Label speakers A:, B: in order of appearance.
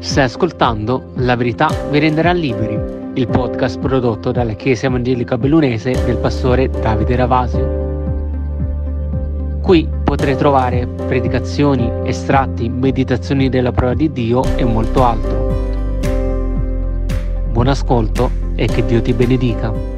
A: Stai ascoltando La verità vi renderà liberi, il podcast prodotto dalla Chiesa Evangelica Bellunese del pastore Davide Ravasio. Qui potrai trovare predicazioni, estratti, meditazioni della prova di Dio e molto altro. Buon ascolto e che Dio ti benedica.